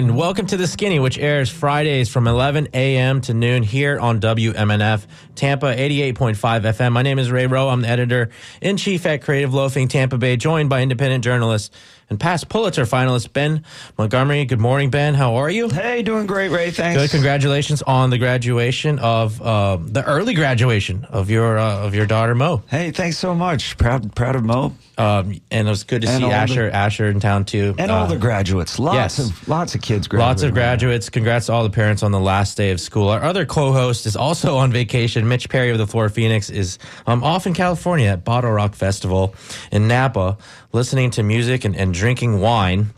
and welcome to The Skinny, which airs Fridays from 11 a.m. to noon here on WMNF Tampa 88.5 FM. My name is Ray Roa. I'm the editor in chief at Creative Loafing Tampa Bay, joined by independent journalist and past Pulitzer finalist Ben Montgomery. Good morning, Ben. How are you? Hey, doing great, Ray. Thanks. Good. Congratulations on the graduation of uh, the early graduation of your uh, of your daughter Mo. Hey, thanks so much. Proud proud of Mo. Um, and it was good to And see all the- Asher Asher in town too. And Uh, all the graduates. Lots yes. of lots of kids graduating. Lots of graduates. Congrats to all the parents on the last day of school. Our other co-host is also on vacation. Mitch Perry of the Florida Phoenix is um, off in California at Bottle Rock Festival in Napa, listening to music and, and drinking wine.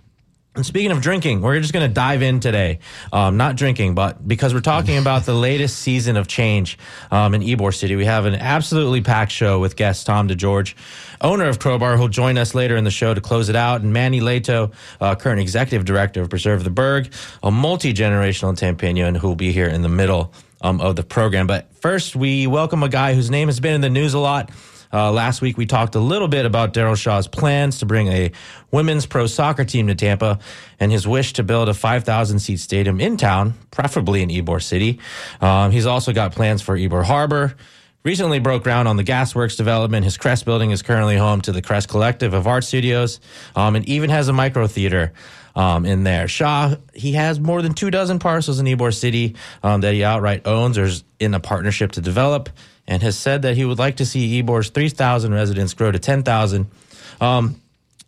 And speaking of drinking, we're just going to dive in today. Um, not drinking, but because we're talking about the latest season of change um, in Ybor City. We have an absolutely packed show with guest Tom DeGeorge, owner of Crowbar, who'll join us later in the show to close it out, and Manny Leto, uh, current executive director of Preserve the Burg, a multi generational Tampanian who will be here in the middle um, of the program. But first, we welcome a guy whose name has been in the news a lot. Uh, last week, we talked a little bit about Daryl Shaw's plans to bring a women's pro soccer team to Tampa and his wish to build a 5,000 seat stadium in town, preferably in Ybor City. Um, he's also got plans for Ybor Harbor. Recently broke ground on the Gasworks development. His Crest building is currently home to the Crest Collective of Art Studios um, and even has a micro theater um, in there. Shaw, he has more than two dozen parcels in Ybor City um, that he outright owns or is in a partnership to develop and has said that he would like to see Ybor's 3,000 residents grow to 10,000. Um,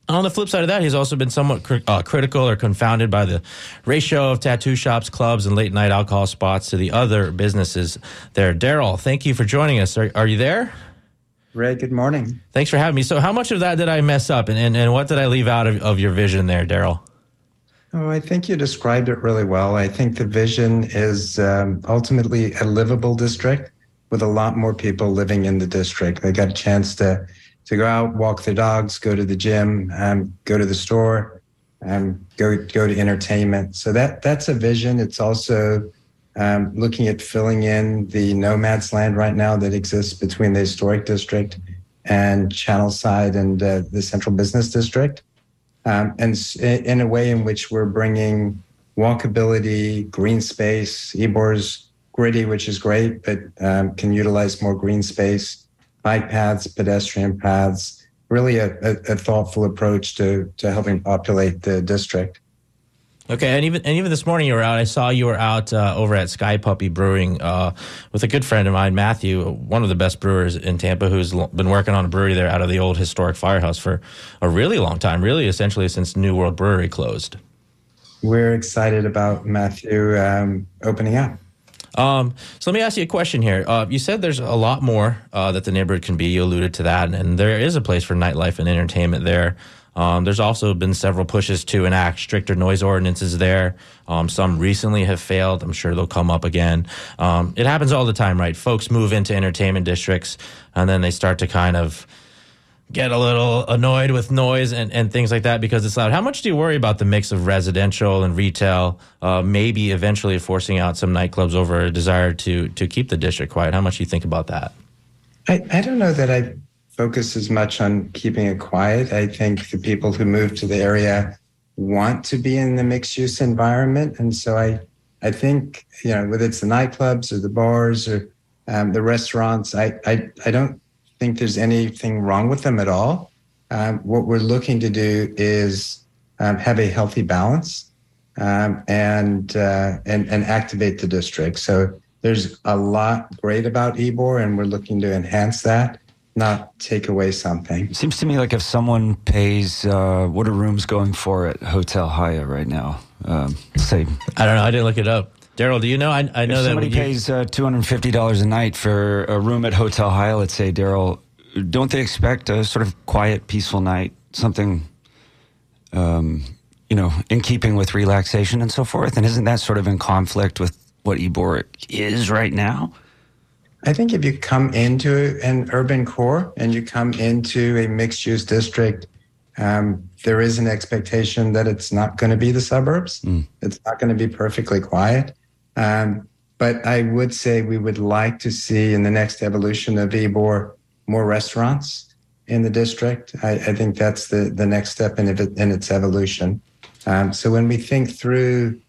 on the flip side of that, he's also been somewhat uh, critical or confounded by the ratio of tattoo shops, clubs, and late night alcohol spots to the other businesses there. Daryl, thank you for joining us. Are, are you there? Ray, good morning. Thanks for having me. So, how much of that did I mess up, and, and, and what did I leave out of, of your vision there, Daryl? Oh, I think you described it really well. I think the vision is um, ultimately a livable district with a lot more people living in the district. They got a chance to to go out, walk their dogs, go to the gym, um, go to the store, um, go go to entertainment. So that that's a vision. It's also um, looking at filling in the nomads land right now that exists between the historic district and Channel Side and uh, the central business district. um, and in a way in which we're bringing walkability, green space. Ybor's gritty, which is great, but um, can utilize more green space, bike paths, pedestrian paths. Really, a, a, a thoughtful approach to to helping populate the district. Okay, and even and even this morning you were out. I saw you were out uh, over at Sky Puppy Brewing uh, with a good friend of mine, Matthew, one of the best brewers in Tampa, who's l- been working on a brewery there out of the old historic firehouse for a really long time, really essentially since New World Brewery closed. We're excited about Matthew um, opening up. Um, so let me ask you a question here. Uh, you said there's a lot more uh, that the neighborhood can be. You alluded to that, and, and there is a place for nightlife and entertainment there. Um, there's also been several pushes to enact stricter noise ordinances there. Um, some recently have failed. I'm sure they'll come up again. Um, it happens all the time, right? Folks move into entertainment districts, and then they start to kind of get a little annoyed with noise and, and things like that because it's loud. How much do you worry about the mix of residential and retail, uh, maybe eventually forcing out some nightclubs over a desire to to keep the district quiet? How much do you think about that? I, I don't know that I focus as much on keeping it quiet. I think the people who move to the area want to be in the mixed use environment. And so I, I think, you know, whether it's the nightclubs or the bars or um, the restaurants, I, I, I don't think there's anything wrong with them at all. Um, what we're looking to do is um, have a healthy balance um, and, uh, and, and activate the district. So there's a lot great about Ybor, and we're looking to enhance that, not take away something. Seems to me like if someone pays, uh, what are rooms going for at Hotel Haya right now? Um, say, I don't know. I didn't look it up. Daryl, do you know? I, I know if that somebody when you- pays uh, two hundred fifty dollars a night for a room at Hotel Haya. let's say, Daryl, don't they expect a sort of quiet, peaceful night, something, um, you know, in keeping with relaxation and so forth? And isn't that sort of in conflict with what Ybor is right now? I think if you come into an urban core and you come into a mixed use district, um, there is an expectation that it's not going to be the suburbs. It's not going to be perfectly quiet. Um, but I would say we would like to see in the next evolution of Ybor more restaurants in the district. I, I think that's the, the next step in, in its evolution. Um, so when we think through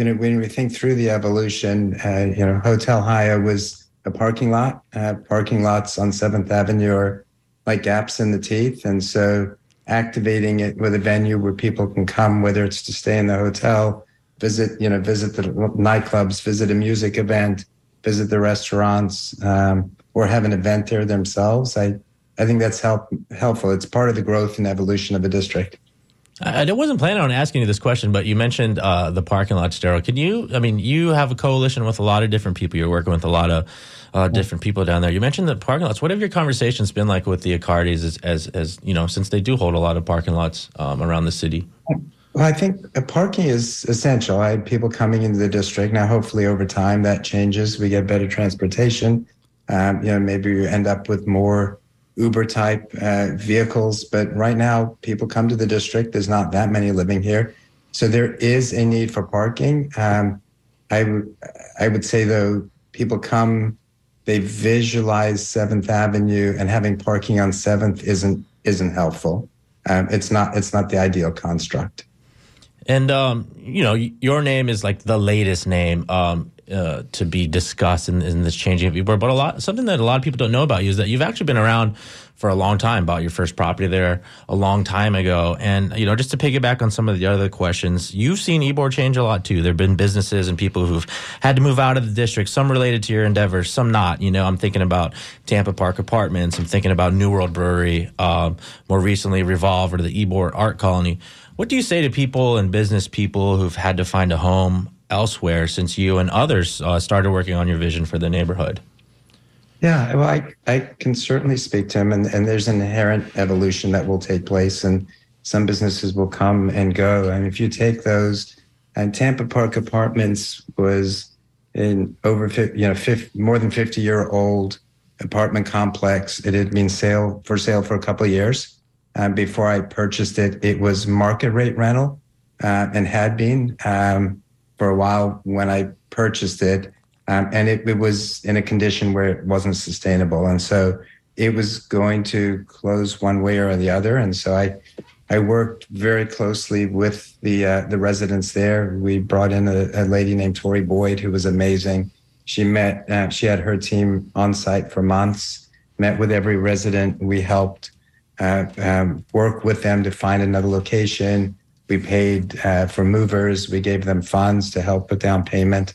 you know, when we think through the evolution, uh, you know, Hotel Haya was a parking lot. Uh, parking lots on Seventh Avenue are like gaps in the teeth, and so activating it with a venue where people can come, whether it's to stay in the hotel, visit, you know, visit the nightclubs, visit a music event, visit the restaurants, um, or have an event there themselves. I, I think that's help, helpful. It's part of the growth and evolution of the district. I wasn't planning on asking you this question, but you mentioned uh, the parking lots, Daryl. Can you? I mean, you have a coalition with a lot of different people. You're working with a lot of uh, different people down there. You mentioned the parking lots. What have your conversations been like with the Accardis, as, as, as you know, since they do hold a lot of parking lots um, around the city? Well, I think parking is essential. I had people coming into the district. Now, hopefully, over time, that changes. We get better transportation. Um, you know, maybe we end up with more Uber type uh, vehicles. But right now, people come to the district. There's not that many living here, so there is a need for parking. Um, I, w- I would say though, people come, they visualize Seventh Avenue, and having parking on Seventh isn't isn't helpful. Um, it's not it's not the ideal construct. And um, you know, your name is like the latest name. Um, uh, to be discussed in, in, this changing of Ybor. But a lot, something that a lot of people don't know about you is that you've actually been around for a long time. Bought your first property there a long time ago, and you know, just to piggyback on some of the other questions, you've seen Ybor change a lot too. There've been businesses and people who've had to move out of the district. Some related to your endeavors, some not. You know, I'm thinking about Tampa Park Apartments. I'm thinking about New World Brewery. Um, more recently, Revolve or the Ybor Art Colony. What do you say to people and business people who've had to find a home elsewhere since you and others uh, started working on your vision for the neighborhood? Yeah, well, I, I can certainly speak to him, and, and there's an inherent evolution that will take place, and some businesses will come and go. And if you take those, and Tampa Park Apartments was in over you know 50, more than 50 year old apartment complex. It had been sale for sale for a couple of years. Um, before I purchased it, it was market rate rental uh, and had been um, for a while when I purchased it. Um, and it, it, was in a condition where it wasn't sustainable. And so it was going to close one way or the other. And so I, I worked very closely with the uh, the residents there. We brought in a, a, lady named Tori Boyd who was amazing. She met. Uh, she had her team on site for months. Met with every resident. We helped uh, um, work with them to find another location. We paid uh, for movers. We gave them funds to help put down payment,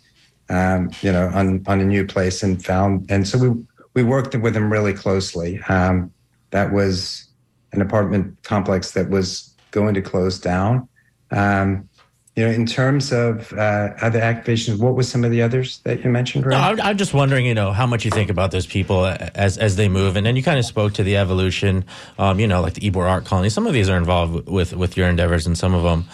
um, you know, on, on a new place and found. And so we, we worked with them really closely. Um, that was an apartment complex that was going to close down. Um, you know, in terms of uh, other activations, what were some of the others that you mentioned? No, I'm, I'm just wondering, you know, how much you think about those people as as they move, and then you kind of spoke to the evolution, um, you know, like the Ybor Art Colony. Some of these are involved with with your endeavors, and some of them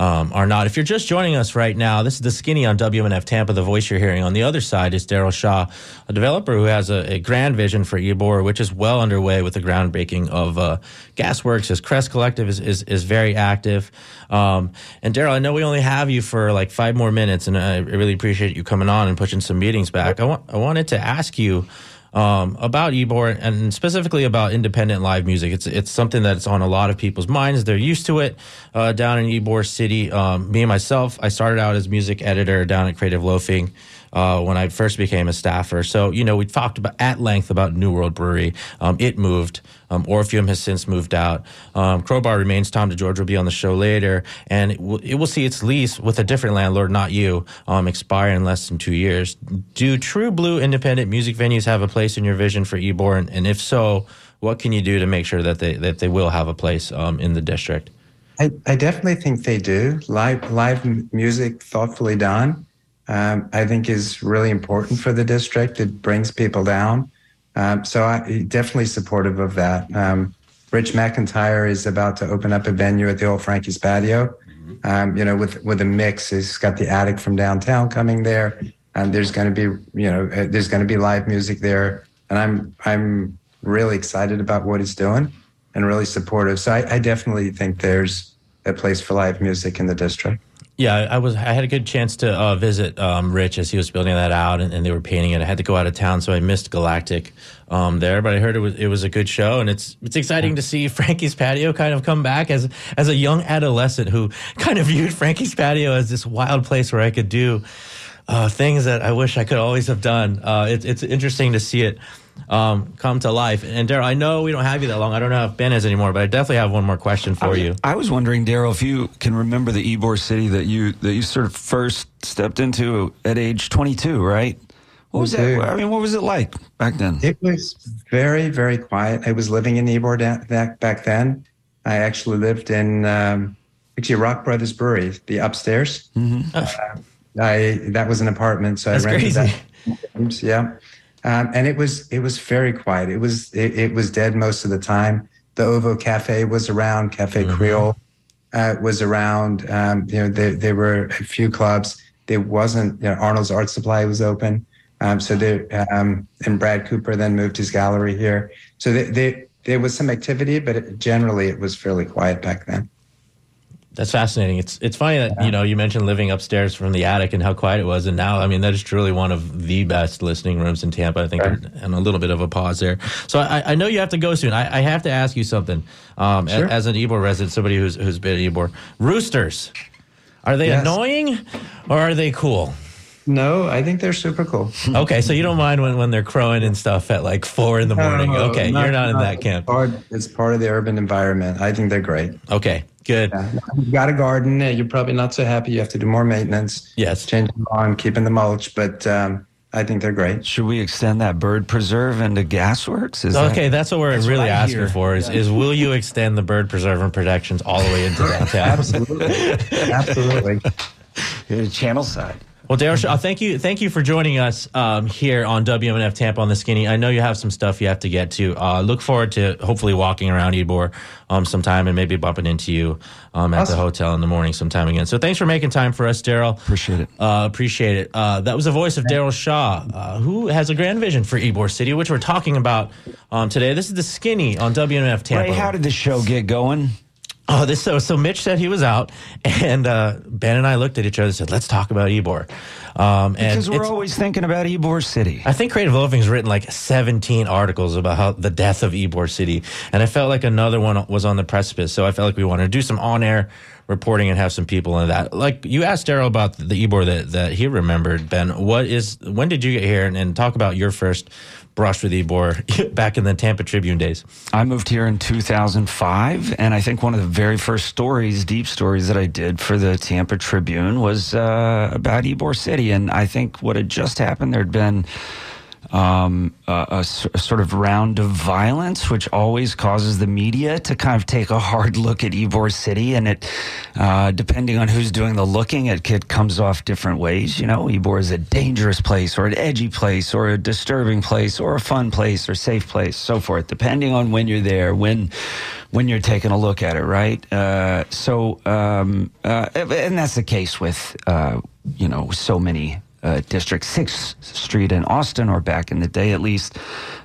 um, are not. If you're just joining us right now, this is the skinny on WMNF Tampa. The voice you're hearing on the other side is Daryl Shaw, a developer who has a, a, grand vision for Ybor, which is well underway with the groundbreaking of uh, Gasworks. His Crest Collective is, is, is very active. Um, and Daryl, I know we only have you for like five more minutes, and I really appreciate you coming on and pushing some meetings back. I, wa- I wanted to ask you um, about Ybor and specifically about independent live music. It's it's something that's on a lot of people's minds. They're used to it uh, down in Ybor City. Um, me and myself, I started out as music editor down at Creative Loafing uh, when I first became a staffer. So, you know, we talked about at length about New World Brewery. Um, it moved. Um, Orpheum has since moved out. Um, Crowbar remains. Tom DeGeorge will be on the show later, and it will, it will see its lease with a different landlord, not you, um, expire in less than two years. Do true blue independent music venues have a place in your vision for Ybor? And, and if so, what can you do to make sure that they that they will have a place um, in the district? I, I definitely think they do. Live live music thoughtfully done um, I think is really important for the district. It brings people down. Um, so I definitely supportive of that. Um, Rich McIntyre is about to open up a venue at the old Frankie's Patio. Mm-hmm. Um, you know, with with a mix. He's got the attic from downtown coming there, and there's going to be you know uh, there's going to be live music there. And I'm I'm really excited about what he's doing and really supportive. So I, I definitely think there's a place for live music in the district Yeah, I was. I had a good chance to uh, visit um, Rich as he was building that out, and, and, they were painting it. I had to go out of town, so I missed Galactic um, there. But I heard it was it was a good show, and it's it's exciting to see Frankie's Patio kind of come back as as a young adolescent who kind of viewed Frankie's Patio as this wild place where I could do uh, things that I wish I could always have done. Uh, it's it's interesting to see it um, come to life. And Daryl, I know we don't have you that long. I don't know if Ben is anymore, but I definitely have one more question for I you. I was wondering, Daryl, if you can remember the Ybor city that you that you sort of first stepped into at age 22, right? What was that? I mean, what was it like back then? It was very, very quiet. I was living in Ybor da- back then. I actually lived in um, actually Rock Brothers Brewery, the upstairs. Mm-hmm. Uh, I that was an apartment, so That's I rented crazy. that. Yeah. Um, and it was it was very quiet. It was it, it, was dead most of the time. The Ovo Cafe was around. Cafe mm-hmm. Creole uh, was around. Um, you know, there, there were a few clubs. There wasn't. You know, Arnold's Art Supply was open. Um, so there, um, and Brad Cooper then moved his gallery here. So there, there, there was some activity, but it, generally it was fairly quiet back then. That's fascinating. It's it's funny that yeah. you know you mentioned living upstairs from the attic and how quiet it was, and now I mean that is truly one of the best listening rooms in Tampa. I think, right. and, a little bit of a pause there. So I, I know you have to go soon. I, I have to ask you something. Um, sure. as, as, an Ybor resident, somebody who's who's been Ybor, roosters, are they yes. annoying or are they cool? No, I think they're super cool. okay, so you don't mind when, when they're crowing and stuff at like four in the morning. No, okay, not, you're not, not in that camp. Part, it's part of the urban environment. I think they're great. Okay, good. Yeah. You've got a garden. You're probably not so happy. You have to do more maintenance. Yes. Changing the lawn, keeping the mulch, but um, I think they're great. Should we extend that bird preserve into gasworks? Is okay, that, that's what we're that's really what asking hear. for. Is, yeah. is will you extend the bird preserve and protections all the way into downtown? Absolutely, absolutely. Channel side. Well, Daryl, uh, thank you, thank you for joining us um, here on WMNF Tampa on the Skinny. I know you have some stuff you have to get to. Uh, look forward to hopefully walking around Ybor um, sometime and maybe bumping into you um, at awesome. the hotel in the morning sometime again. So thanks for making time for us, Daryl. Appreciate it. Uh, appreciate it. Uh, that was the voice of Daryl Shaw, uh, who has a grand vision for Ybor City, which we're talking about um, today. This is the Skinny on WMNF Tampa. Ray, how did the show get going? Oh, this so so. Mitch said he was out, and uh, Ben and I looked at each other and said, "Let's talk about Ybor." Um, because we're always thinking about Ybor City. I think Creative Loafing's written like 17 articles about how the death of Ybor City, and I felt like another one was on the precipice. So I felt like we wanted to do some on-air reporting and have some people in that. Like you asked Daryl about the Ybor that that he remembered. Ben, what is when did you get here? And, and talk about your first brush with Ybor back in the Tampa Tribune days? I moved here in 2005, and I think one of the very first stories, deep stories that I did for the Tampa Tribune was uh, about Ybor City. And I think what had just happened, there'd been um, a, a, a, sort of round of violence, which always causes the media to kind of take a hard look at Ybor City. And it, uh, depending on who's doing the looking, it, it comes off different ways. You know, Ybor is a dangerous place or an edgy place or a disturbing place or a fun place or safe place, so forth, depending on when you're there, when when you're taking a look at it, right? Uh, so, um, uh, and that's the case with, uh, you know, so many uh, District 6th Street in Austin, or back in the day at least,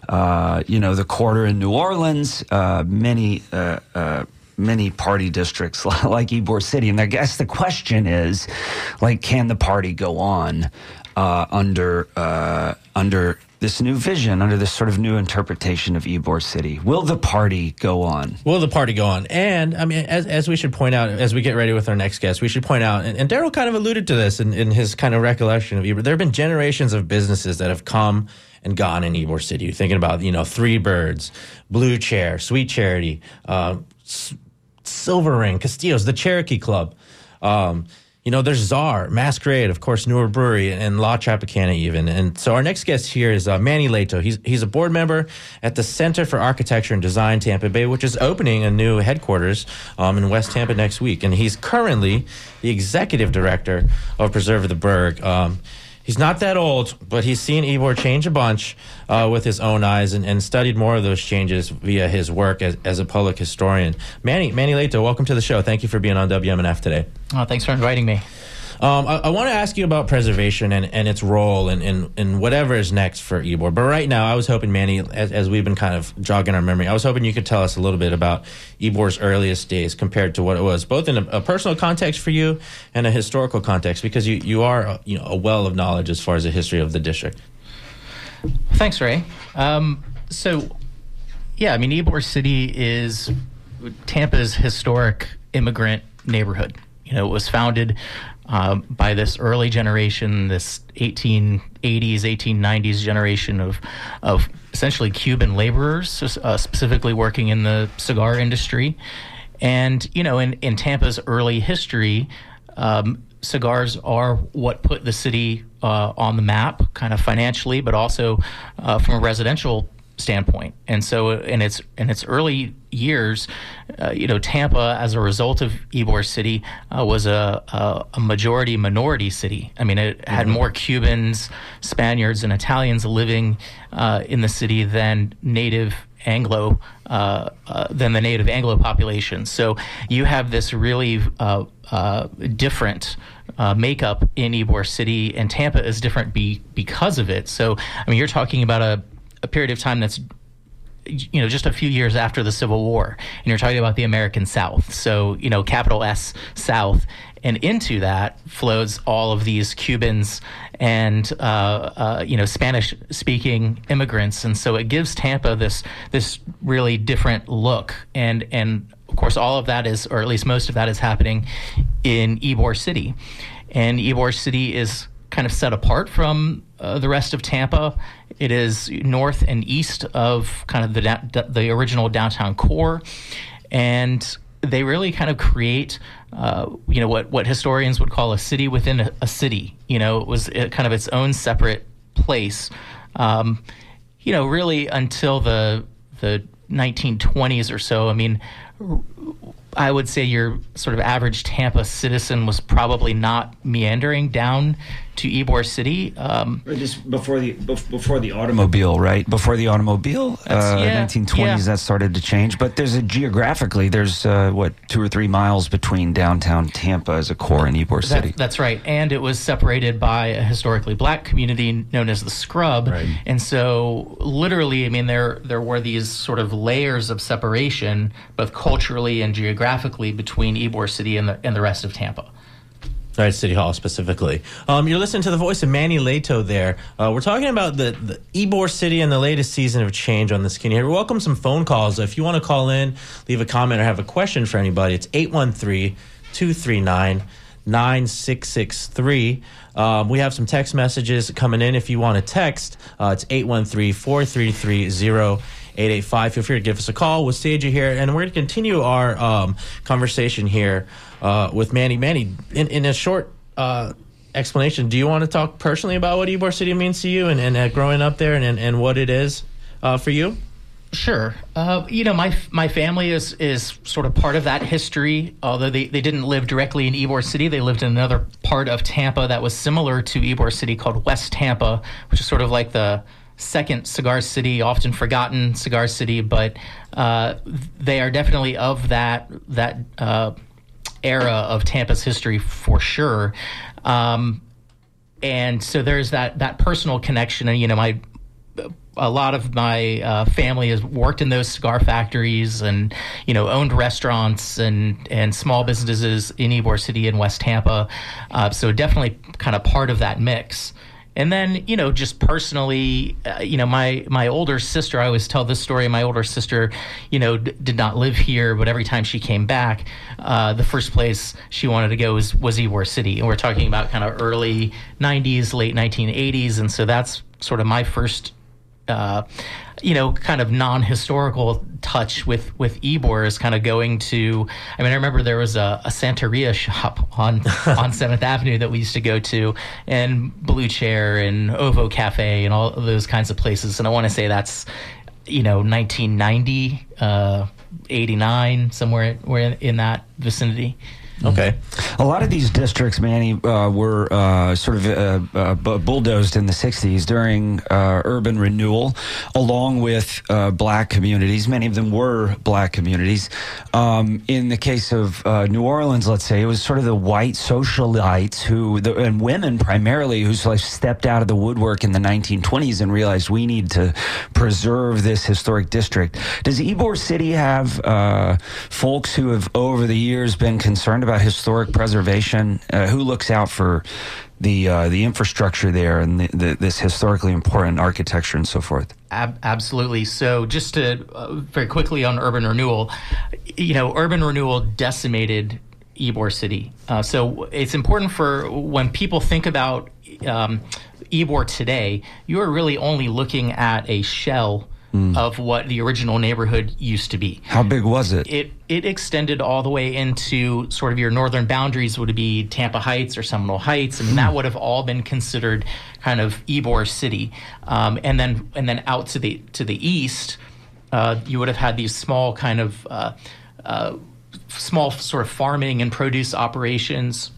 uh, you know, the quarter in New Orleans, uh, many, uh, uh, many party districts like Ybor City. And I guess the question is, like, can the party go on uh, under, under this new vision, under this sort of new interpretation of Ybor City? Will the party go on? Will the party go on? And I mean, as, as we should point out, as we get ready with our next guest, we should point out, and, and Daryl kind of alluded to this in, in his kind of recollection of Ybor. There have been generations of businesses that have come and gone in Ybor City. You're thinking about, you know, Three Birds, Blue Chair, Sweet Charity, uh, Silver Ring, Castillo's, the Cherokee Club. Um, you know, there's Czar, Masquerade, of course, New World Brewery, and La Tropicana even. And so our next guest here is uh, Manny Leto. He's, he's a board member at the Center for Architecture and Design Tampa Bay, which is opening a new headquarters um, in West Tampa next week. And he's currently the executive director of Preserve the Burg. Um, he's not that old, but he's seen Ybor change a bunch uh, with his own eyes and, and, studied more of those changes via his work as, as a public historian. Manny, Manny Leto, welcome to the show. Thank you for being on WMNF today. Oh, thanks for inviting me. Um, I, I want to ask you about preservation and, and its role in, in, in, whatever is next for Ybor. But right now, I was hoping, Manny, as, as, we've been kind of jogging our memory, I was hoping you could tell us a little bit about Ybor's earliest days compared to what it was, both in a, a personal context for you and a historical context, because you, you are a, you know, a well of knowledge as far as the history of the district. Thanks, Ray. Um, so, yeah, I mean, Ybor City is Tampa's historic immigrant neighborhood. You know, it was founded uh, by this early generation, this 1880s, 1890s generation of of essentially Cuban laborers, uh, specifically working in the cigar industry. And you know, in, in Tampa's early history, um, cigars are what put the city uh, on the map, kind of financially, but also uh, from a residential standpoint. And so, in its in its early years, uh, you know, Tampa, as a result of Ybor City, uh, was a, a, a, majority minority city. I mean, it had mm-hmm. more Cubans, Spaniards, and Italians living uh, in the city than native Anglo uh, uh, than the native Anglo population. So you have this really uh, uh different uh, makeup in Ybor City, and Tampa is different be, because of it. So I mean, you're talking about a, a period of time that's you know just a few years after the civil war and you're talking about the american south. So you know capital s south and into that flows all of these Cubans and uh, uh, you know Spanish speaking immigrants, and so it gives Tampa this this really different look. And and of course, all of that is, or at least most of that, is happening in Ybor City, and Ybor City is kind of set apart from uh, the rest of Tampa. It is north and east of kind of the the original downtown core, and they really kind of create uh, you know what what historians would call a city within a, a city. You know, it was uh, kind of its own separate place. Um, you know, really until the the 1920s or so. I mean, I would say your sort of average Tampa citizen was probably not meandering down to Ybor City. Um, or just before the before the automobile, right? Before the automobile, uh, yeah, 1920s, yeah. that started to change. But there's a geographically, there's uh, what two or three miles between downtown Tampa as a core and Ybor City. That, that's right, and it was separated by a historically black community known as the Scrub, right. and so literally, I mean, there there were these sort of layers of separation, both culturally and geographically, between Ybor City and the and the rest of Tampa. Right, City Hall specifically. Um, you're listening to the voice of Manny Leto there. Uh, we're talking about the, the Ybor City and the latest season of change on the here. We welcome some phone calls. If you want to call in, leave a comment, or have a question for anybody, it's 813 239 9663. Um, we have some text messages coming in. If you want to text, uh, it's 813 433 0885. Feel free to give us a call. Stage you here, and we're going to continue our um, conversation here uh, with Manny. Manny, in, in a short uh, explanation, do you want to talk personally about what Ybor City means to you and, and uh, growing up there and, and, and what it is uh, for you? Sure. Uh, you know, my my family is is sort of part of that history. Although they, they didn't live directly in Ybor City, they lived in another part of Tampa that was similar to Ybor City called West Tampa, which is sort of like the second cigar city, often forgotten cigar city. But uh, they are definitely of that that uh, era of Tampa's history for sure. Um, and so there's that that personal connection, and you know, my a lot of my uh, family has worked in those cigar factories and you know owned restaurants and and small businesses in Ybor City and West Tampa. Uh, so definitely kind of part of that mix. And then, you know, just personally, uh, you know, my my older sister. I always tell this story. My older sister, you know, d- did not live here, but every time she came back, uh, the first place she wanted to go was was Ybor City, and we're talking about kind of early '90s, late 1980s, and so that's sort of my first uh, you know, kind of non-historical touch with with Ybor is kind of going to. I mean, I remember there was a, a Santeria shop on on Seventh Avenue that we used to go to, and Blue Chair and Ovo Cafe and all those kinds of places. And I want to say that's you know 1990, uh, 89, somewhere in, in that vicinity. Okay. A lot of these districts, Manny, uh, were uh, sort of uh, uh bulldozed in the 60s during uh, urban renewal, along with uh, black communities. Many of them were black communities. Um, in the case of New Orleans, let's say, it was sort of the white socialites who, the, and women primarily, who sort of stepped out of the woodwork in the 1920s and realized we need to preserve this historic district. Does Ybor City have folks who have, over the years, been concerned about historic preservation? Uh, who looks out for the uh, the infrastructure there and the, the, this historically important architecture and so forth? Ab- absolutely. So, just to uh, very quickly on urban renewal, you know, urban renewal decimated Ybor City. Uh, so, it's important for when people think about um, Ybor today, you are really only looking at a shell mm. of what the original neighborhood used to be. How big was it? It it extended all the way into sort of your northern boundaries would be Tampa Heights or Seminole Heights. I mean, mm. that would have all been considered kind of Ybor City, um, and then and then out to the to the east, uh, you would have had these small kind of uh, uh, small sort of farming and produce operations,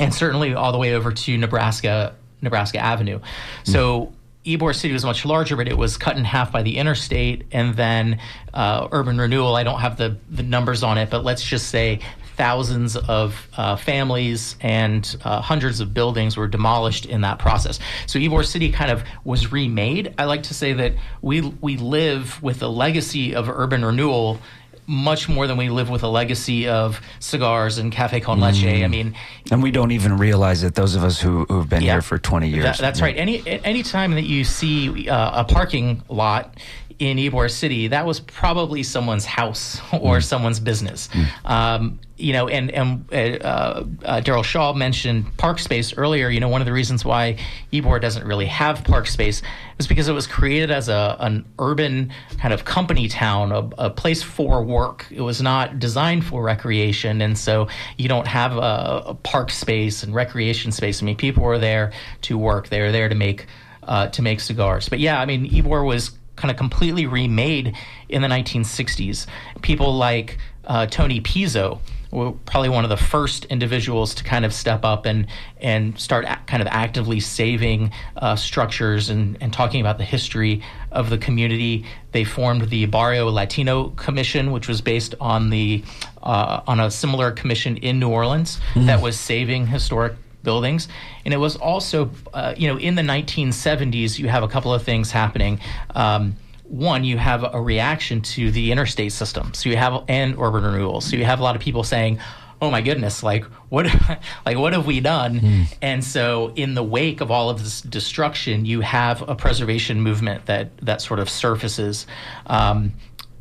and certainly all the way over to Nebraska Nebraska Avenue. So mm. Ybor City was much larger, but it was cut in half by the interstate. And then uh, urban renewal, I don't have the, the numbers on it, but let's just say thousands of uh, families and uh, hundreds of buildings were demolished in that process. So Ybor City kind of was remade. I like to say that we we live with a legacy of urban renewal much more than we live with a legacy of cigars and cafe con leche. Mm. I mean, and we don't even realize it. Those of us who who've been yeah, here for twenty years. That, that's yeah. right. Any any time that you see uh, a parking lot in Ybor City, that was probably someone's house or mm. someone's business. Mm. Um, you know, and and uh, uh, Daryl Shaw mentioned park space earlier. You know, one of the reasons why Ybor doesn't really have park space is because it was created as a an urban kind of company town, a, a place for work. It was not designed for recreation, and so you don't have a, a park space and recreation space. I mean, people were there to work. They were there to make uh, to make cigars. But yeah, I mean, Ybor was kind of completely remade in the 1960s. People like uh, Tony Pizzo were probably one of the first individuals to kind of step up and and start kind of actively saving uh, structures and, and talking about the history of the community. They formed the Barrio Latino Commission, which was based on the uh, on a similar commission in New Orleans mm. that was saving historic buildings. And it was also, uh, you know, in the 1970s, you have a couple of things happening. Um, one, you have a reaction to the interstate system. So you have and urban renewal. So you have a lot of people saying, "Oh my goodness, like what, like what have we done?" Mm. And so, in the wake of all of this destruction, you have a preservation movement that that sort of surfaces, um,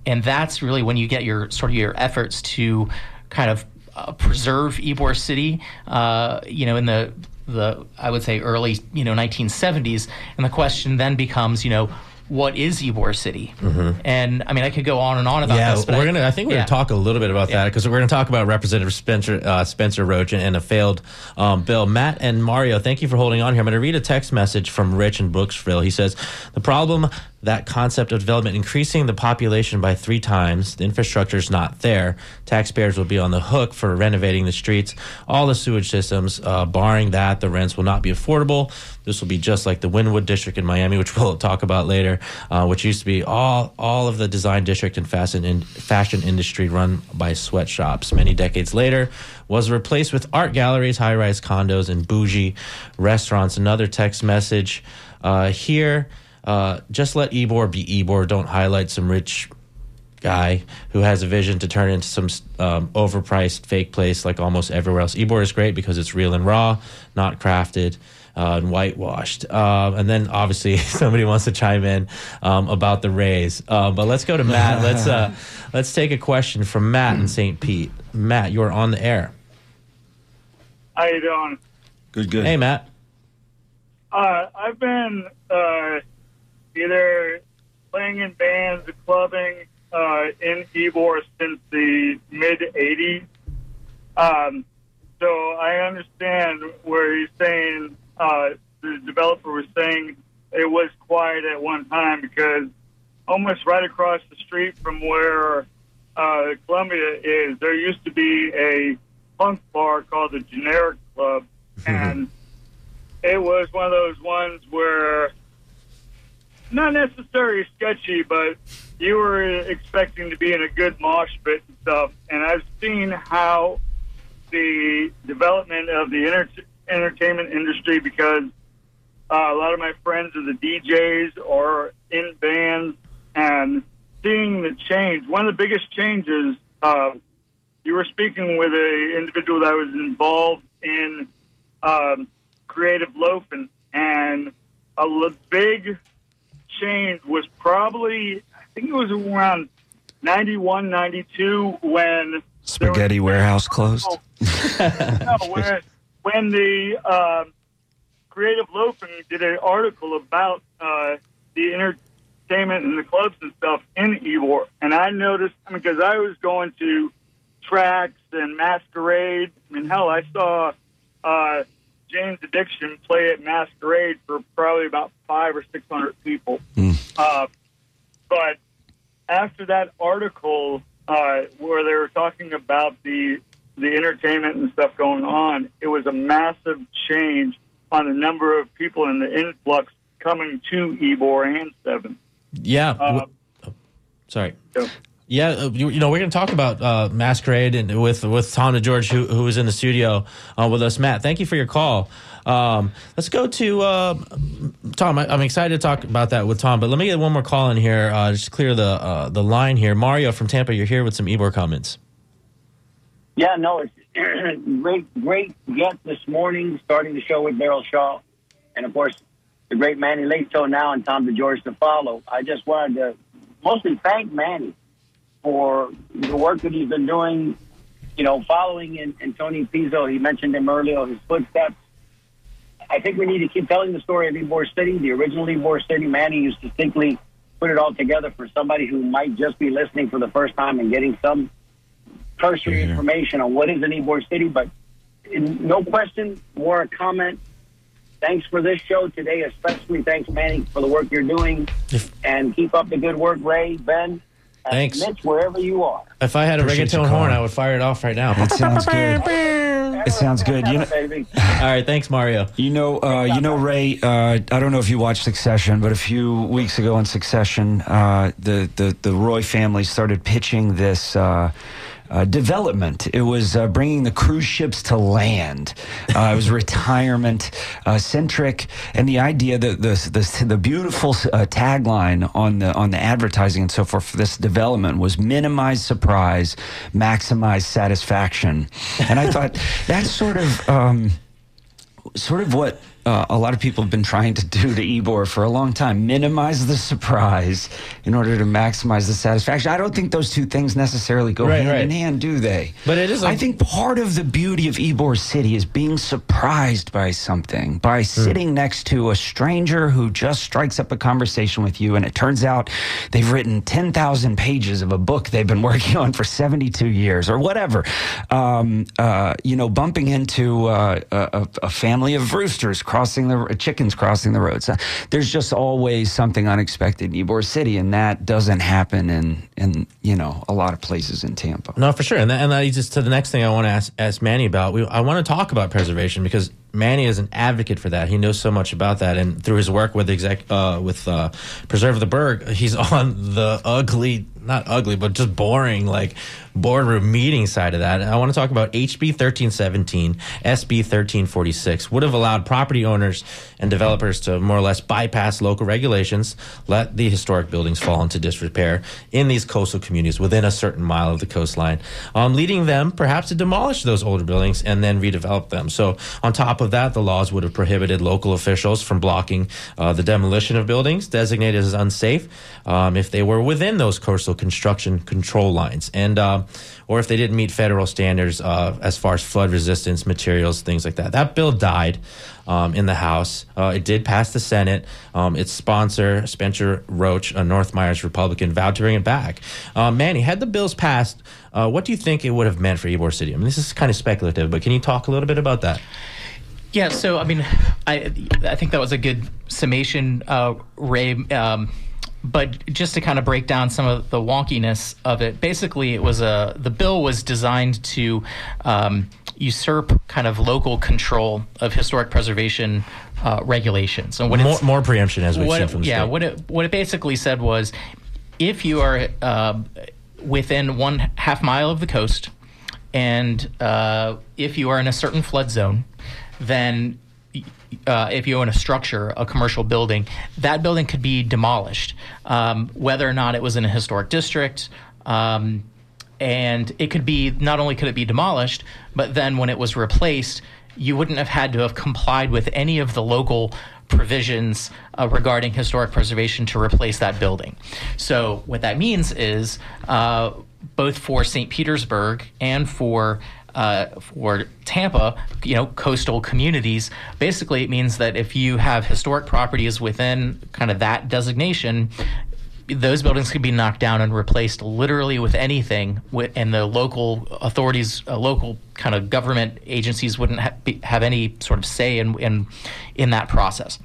and that's really when you get your sort of your efforts to kind of uh, preserve Ybor City. Uh, you know, in the the I would say early you know 1970s, and the question then becomes, you know, what is Ybor City? Mm-hmm. And I mean, I could go on and on about yeah, this. we're I, gonna. I think we're yeah. gonna talk a little bit about yeah. that because we're gonna talk about Representative Spencer uh, Spencer Roach and, and a failed um, bill. Matt and Mario, thank you for holding on here. I'm gonna read a text message from Rich in Brooksville. He says the problem that concept of development increasing the population by three times. The infrastructure is not there. Taxpayers will be on the hook for renovating the streets, all the sewage systems. Uh, barring that, the rents will not be affordable. This will be just like the Wynwood district in Miami, which we'll talk about later, uh, which used to be all all of the design district and fashion in, fashion industry run by sweatshops. Many decades later, was replaced with art galleries, high rise condos, and bougie restaurants. Another text message uh, here. Uh, just let Ybor be Ybor. Don't highlight some rich guy who has a vision to turn into some um, overpriced fake place like almost everywhere else. Ybor is great because it's real and raw, not crafted. Uh, and whitewashed. Uh, and then obviously somebody wants to chime in um, about the Rays. Uh, but let's go to Matt. let's uh, let's take a question from Matt in St. Pete. Matt, you are on the air. How you doing? Good, good. Hey, Matt. Uh, I've been uh, either playing in bands, clubbing uh, in Ybor since the mid '80s. Um, so I understand where he's saying uh, the developer was saying it was quiet at one time because almost right across the street from where uh, Columbia is, there used to be a punk bar called the Generic Club, and it was one of those ones where not necessarily sketchy, but you were expecting to be in a good mosh pit and stuff. And I've seen how the development of the enter- entertainment industry because uh, a lot of my friends are the DJs or in bands and seeing the change. One of the biggest changes, uh, you were speaking with an individual that was involved in um, creative loafing, and a big change was probably, I think it was around 91, 92 when Spaghetti warehouse closed. no, when, when the um, Creative Loafing did an article about uh, the entertainment and the clubs and stuff in Ybor, and I noticed because I was going to tracks and masquerade. I mean, hell, I saw uh, Jane's Addiction play at Masquerade for probably about five or six hundred people. Uh, but after that article uh, where they were talking about the the entertainment and stuff going on, it was a massive change on the number of people and the influx coming to Ybor and Seven. Yeah. Uh, oh, sorry. so- Yeah, uh, you, you know we're going to talk about uh, Masquerade and with with Tom DeGeorge who who is in the studio uh, with us. Matt, thank you for your call. Um, let's go to uh, Tom. I, I'm excited to talk about that with Tom, but let me get one more call in here. Uh, just clear the uh, the line here. Mario from Tampa, you're here with some Ybor comments. Yeah, no, it's great, great guest this morning, starting the show with Daryl Shaw, and of course, the great Manny Leto now and Tom DeGeorge to follow. I just wanted to mostly thank Manny for the work that he's been doing, you know, following in, in Tony Pizzo. He mentioned him earlier, his footsteps. I think we need to keep telling the story of Ybor City, the original Ybor City. Manny used to simply put it all together for somebody who might just be listening for the first time and getting some cursory information on what is an Ybor City. But in, no question, or a comment. Thanks for this show today, especially thanks, Manny, for the work you're doing. And keep up the good work, Ray, Ben. And Thanks. Mitch, wherever you are. If I had a Appreciate you reggaeton horn. I would fire it off right now. That sounds good. It sounds good. You know, baby. All right, thanks, Mario. You know, uh, you know, Ray. Uh, I don't know if you watched Succession, but a few weeks ago on Succession, uh, the the the Roy family started pitching this. Uh, uh, development. It was uh, bringing the cruise ships to land. Uh, it was retirement uh, centric, and the idea that the the, the beautiful uh, tagline on the on the advertising and so forth for this development was minimize surprise, maximize satisfaction. And I thought that's sort of. Um, sort of what uh, a lot of people have been trying to do to Ybor for a long time minimize the surprise in order to maximize the satisfaction. I don't think those two things necessarily go Right, hand right. in hand, do they? But it is a- I think part of the beauty of Ybor City is being surprised by something, by sitting next to a stranger who just strikes up a conversation with you, and it turns out they've written 10,000 pages of a book they've been working on for 72 years or whatever. Um, uh, you know, bumping into uh, a- a family of roosters crossing the uh, chickens crossing the road. So there's just always something unexpected in Ybor City, and that doesn't happen in in you know a lot of places in Tampa. No, for sure, and that, and that leads us to the next thing I want to ask, ask Manny about. We, I want to talk about preservation because Manny is an advocate for that. He knows so much about that, and through his work with exec uh, with uh, Preserve the Burg, he's on the ugly, not ugly, but just boring like boardroom meeting side of that. I want to talk about HB thirteen seventeen, SB thirteen forty six would have allowed property owners and developers to more or less bypass local regulations, let the historic buildings fall into disrepair in these coastal communities within a certain mile of the coastline, um, leading them perhaps to demolish those older buildings and then redevelop them. So, on top of that, the laws would have prohibited local officials from blocking uh, the demolition of buildings designated as unsafe um, if they were within those coastal construction control lines, and or if they didn't meet federal standards uh, as far as flood resistance materials, things like that. That bill died um, in the House. Uh, it did pass the Senate. Um, its sponsor, Spencer Roach, a North Myers Republican, vowed to bring it back. Uh, Manny, had the bills passed, uh, what do you think it would have meant for Ybor City? I mean, this is kind of speculative, but can you talk a little bit about that? Yeah, so I mean, I I think that was a good summation, uh, Ray. Um, but just to kind of break down some of the wonkiness of it, basically, it was a the bill was designed to. Um, usurp kind of local control of historic preservation uh, regulations. And what More, it's- more preemption as we've what seen from the yeah, state. what it what it basically said was, if you are uh, within one half mile of the coast, and uh, if you are in a certain flood zone, then uh, if you own a structure, a commercial building, that building could be demolished, um, whether or not it was in a historic district. Um, and it could be not only could it be demolished, but then when it was replaced, you wouldn't have had to have complied with any of the local provisions uh, regarding historic preservation to replace that building. So what that means is uh, both for St. Petersburg and for uh, for Tampa, you know, coastal communities, basically it means that if you have historic properties within kind of that designation, those buildings could be knocked down and replaced literally with anything, and the local authorities, uh, local kind of government agencies wouldn't ha- be, have any sort of say in, in in that process.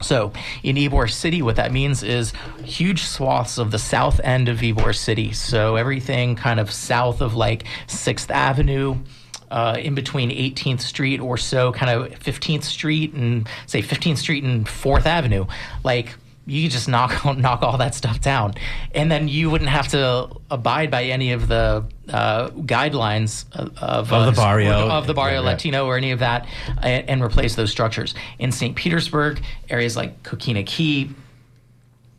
So in Ybor City, what that means is huge swaths of the south end of Ybor City. So everything kind of south of like Sixth Avenue. Uh, in between 18th Street or so, kind of 15th Street and say 15th Street and 4th Avenue, like you could just knock knock all that stuff down, and then you wouldn't have to abide by any of the uh, guidelines of, of, Of the uh, barrio. of the barrio Yeah. Latino or any of that, and, and replace those structures. In St. Petersburg, areas like Coquina Key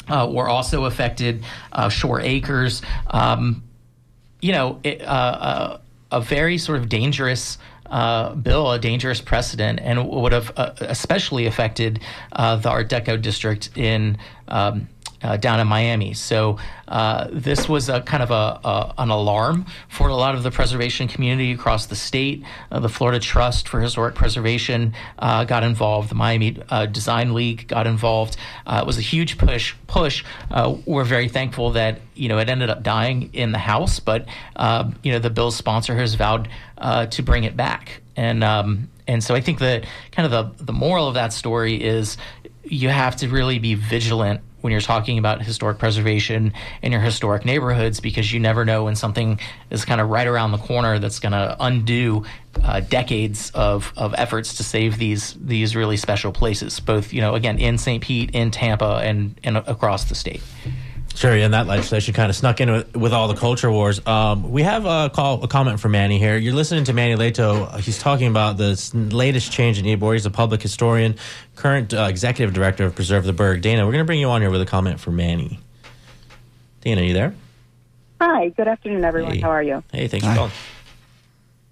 uh, were also affected. Uh, Shore Acres, um, you know, it, uh, uh, a very sort of dangerous. Uh, bill, a dangerous precedent, and would have uh, especially affected uh, the Art Deco district in um, uh, down in Miami. So uh, this was a kind of a, a an alarm for a lot of the preservation community across the state. Uh, the Florida Trust for Historic Preservation uh, got involved. The Miami uh, Design League got involved. Uh, it was a huge push. Push. We're very thankful that you know it ended up dying in the House, but uh, you know the bill's sponsor has vowed to bring it back. And um, and so I think that kind of the the moral of that story is you have to really be vigilant when you're talking about historic preservation in your historic neighborhoods because you never know when something is kind of right around the corner that's going to undo uh, decades of, of efforts to save these these really special places both you know again in St. Pete in Tampa and and across the state Sure, yeah, and that legislation kind of snuck in with, with all the culture wars. Um, we have a call, a comment from Manny here. You're listening to Manny Leto. He's talking about the latest change in Ybor. He's a public historian, current uh, executive director of Preserve the Burg. Dana, we're going to bring you on here with a comment from Manny. Dana, are you there? Hi, good afternoon, everyone. Hey. How are you? Hey, thanks Hi. for calling.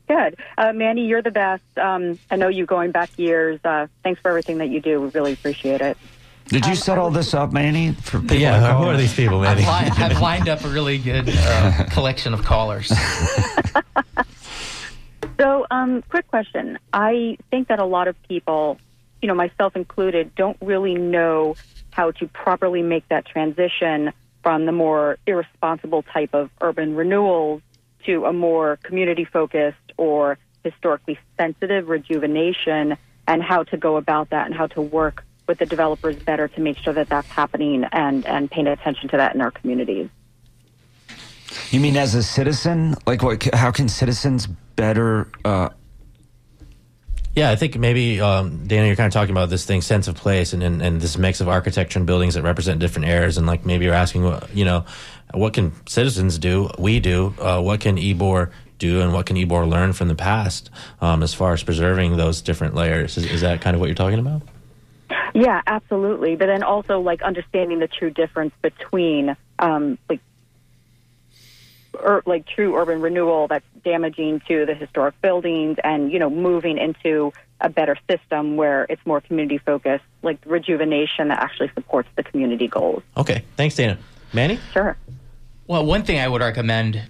Good. Uh, Manny, you're the best. Um, I know you going back years. Uh, thanks for everything that you do. We really appreciate it. Did you set all this up, Manny? For people Yeah, call? who are these people, I've, Manny? li- I've lined up a really good uh, collection of callers So, um, quick question. I think that a lot of people, you know, myself included, don't really know how to properly make that transition from the more irresponsible type of urban renewals to a more community focused or historically sensitive rejuvenation and how to go about that and how to work with the developers better to make sure that that's happening and, and paying attention to that in our communities. You mean as a citizen? Like, what? How can citizens better? Uh, Yeah, I think maybe um, Dana, you're kind of talking about this thing, sense of place, and, and and this mix of architecture and buildings that represent different eras, and like maybe you're asking, what you know, what can citizens do? We do. Uh, what can Ybor do, and what can Ybor learn from the past um, as far as preserving those different layers? Is, is that kind of what you're talking about? Yeah, absolutely. But then also like understanding the true difference between um, like or like true urban renewal that's damaging to the historic buildings and you know moving into a better system where it's more community focused like rejuvenation that actually supports the community goals Okay, thanks, Dana. Manny. sure Well, one thing I would recommend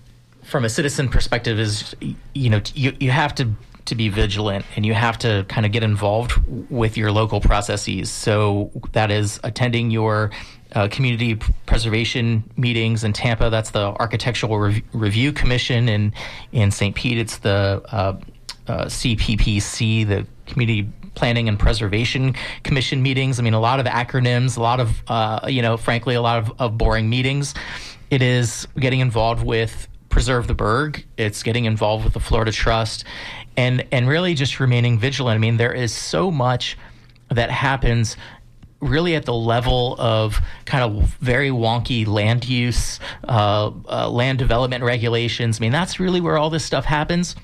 from a citizen perspective is, you know, you, you have to to be vigilant and you have to kind of get involved with your local processes. So that is attending your uh, community preservation meetings in Tampa. That's the Architectural Rev- Review Commission, and in St. Pete, it's the uh, uh, CPPC, the Community Planning and Preservation Commission meetings. I mean, a lot of acronyms, a lot of, uh, you know, frankly, a lot of, of boring meetings. It is getting involved with preserve the Burg. It's getting involved with the Florida Trust, and and really just remaining vigilant. I mean, there is so much that happens really at the level of kind of very wonky land use, uh, uh, land development regulations. I mean, that's really where all this stuff happens.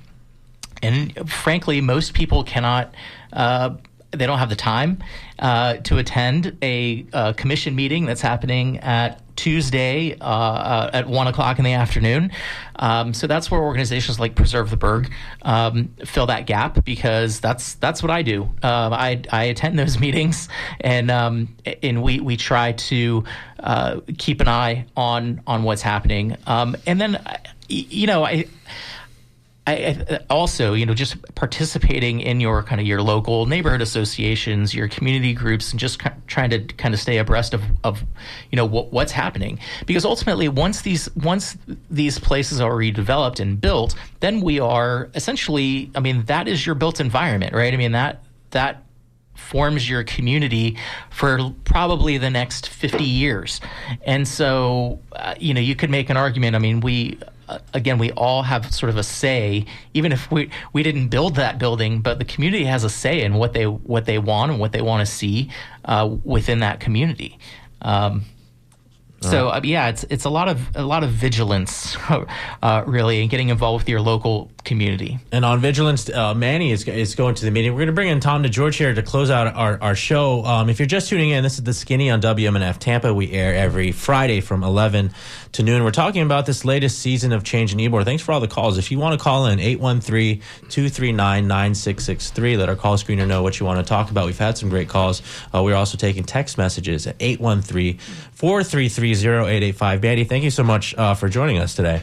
And frankly, most people cannot. Uh, they don't have the time uh, to attend a, a, commission meeting that's happening at Tuesday uh, uh, at one o'clock in the afternoon. Um, so that's where organizations like Preserve the Burg um, fill that gap because that's that's what I do. Um, I, I attend those meetings and um, and we we try to uh, keep an eye on on what's happening. Um, and then you know I I, also, you know, just participating in your kind of your local neighborhood associations, your community groups, and just trying to kind of stay abreast of, of you know, what, what's happening. Because ultimately, once these once these places are redeveloped and built, then we are essentially, I mean, that is your built environment, right? I mean that that forms your community for probably the next 50 years. And so, uh, you know, you could make an argument. I mean, we again, we all have sort of a say, even if we we didn't build that building, but the community has a say in what they what they want and what they want to see uh, within that community. Um, so uh, yeah, it's it's a lot of a lot of vigilance, uh, really, and getting involved with your local community. And on vigilance, uh, Manny is, is going to the meeting. We're going to bring in Tom DeGeorge here to close out our, our show. Um, if you're just tuning in, this is the Skinny on WMNF Tampa. We air every Friday from 11 to noon. We're talking about this latest season of Change in Ybor. Thanks for all the calls. If you want to call in, 813-239-9663. Let our call screener know what you want to talk about. We've had some great calls. Uh, we're also taking text messages at 813 433 0885. Manny, thank you so much uh, for joining us today.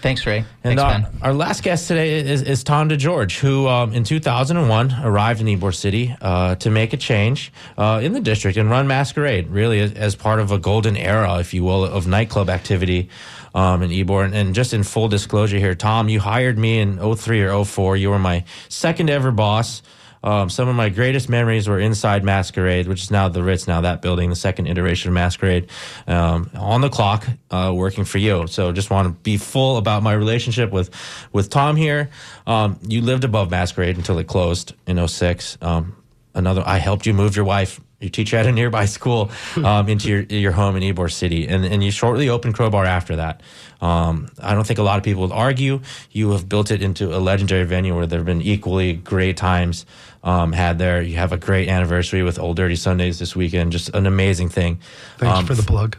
Thanks, Ray. And Thanks, uh, our last guest today is, is Tom DeGeorge, who um, in 2001 arrived in Ybor City uh, to make a change uh, in the district and run Masquerade, really as, as, part of a golden era, if you will, of nightclub activity um, in Ybor. And, and, just in full disclosure here, Tom, you hired me in 03 or 04. You were my second ever boss. Um, some of my greatest memories were inside Masquerade, which is now the Ritz, now that building, the second iteration of Masquerade, um, on the clock, uh, working for you. So just want to be full about my relationship with, with Tom here. Um, you lived above Masquerade until it closed in 06. Um, another, I helped you move your wife your teacher at a nearby school um, into your your home in Ybor City, and and you shortly opened Crowbar after that. Um, I don't think a lot of people would argue. You have built it into a legendary venue where there have been equally great times um, had there. You have a great anniversary with Old Dirty Sundays this weekend. Just an amazing thing. Thanks um, for the plug.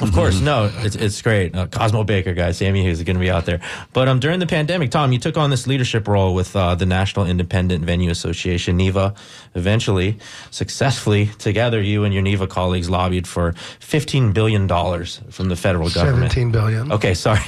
Of course, mm-hmm. no, it's it's great. Uh, Cosmo Baker, guys, Sammy Hughes is going to be out there. But um, during the pandemic, Tom, you took on this leadership role with uh, the National Independent Venue Association, NIVA. Eventually, successfully, together, you and your NIVA colleagues lobbied for fifteen billion dollars from the federal government. Seventeen billion. Okay, sorry,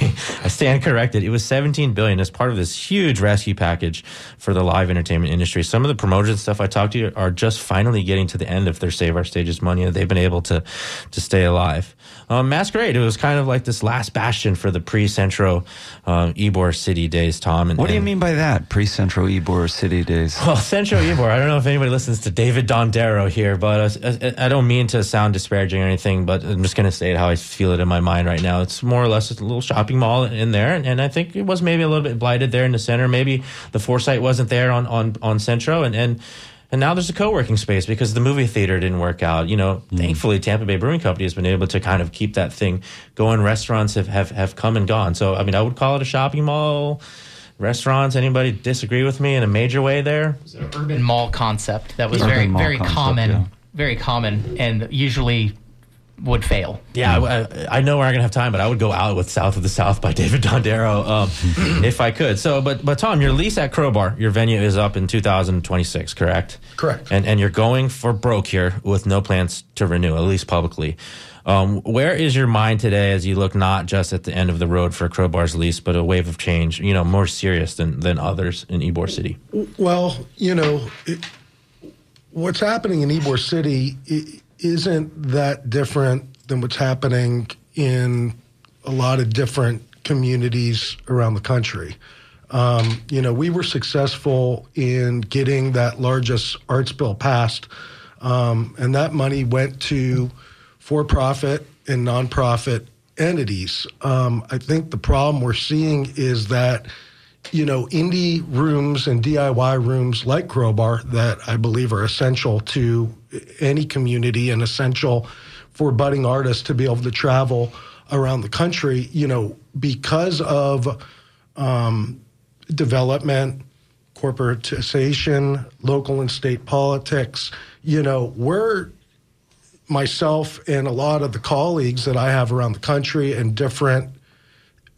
I stand corrected. It was 17 billion as part of this huge rescue package for the live entertainment industry. Some of the promotion stuff I talked to you are just finally getting to the end of their Save Our Stages money. They've been able to to stay alive. Um, Masquerade, it was kind of like this last bastion for the pre-Centro uh, Ybor City days, Tom. And, what do you mean by that, pre-Centro Ybor City days? Well, Centro Ybor, I don't know if anybody listens to David Dondero here, but uh, I don't mean to sound disparaging or anything, but I'm just going to say it how I feel it in my mind right now. It's more or less a little shopping mall in there, and, and I think it was maybe a little bit blighted there in the center. Maybe the foresight wasn't there on, on, on Centro, and, and and now there's a co-working space because the movie theater didn't work out. You know, mm. thankfully Tampa Bay Brewing Company has been able to kind of keep that thing going. Restaurants have, have, have come and gone. So I mean, I would call it a shopping mall. Restaurants. Anybody disagree with me in a major way there? It's an urban mall concept that was very very concept, common, yeah. very common, and usually would fail. Yeah, I, I, know we're not gonna have time, but I would go out with "South of the South" by David Dondero um, if I could. So, but but Tom, your lease at Crowbar, your venue is up in 2026, correct? Correct. And and you're going for broke here with no plans to renew, at least publicly. Um, where is your mind today as you look not just at the end of the road for Crowbar's lease, but a wave of change? You know, more serious than than others in Ybor City. Well, you know, it, what's happening in Ybor City. isn't that different than what's happening in a lot of different communities around the country. Um, you know, we were successful in getting that largest arts bill passed, um, and that money went to for profit and nonprofit entities. Um, I think the problem we're seeing is that you know, indie rooms and DIY rooms like Crowbar that I believe are essential to any community and essential for budding artists to be able to travel around the country, you know, because of um, development, corporatization, local and state politics, you know, we're myself and a lot of the colleagues that I have around the country and different